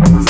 Thank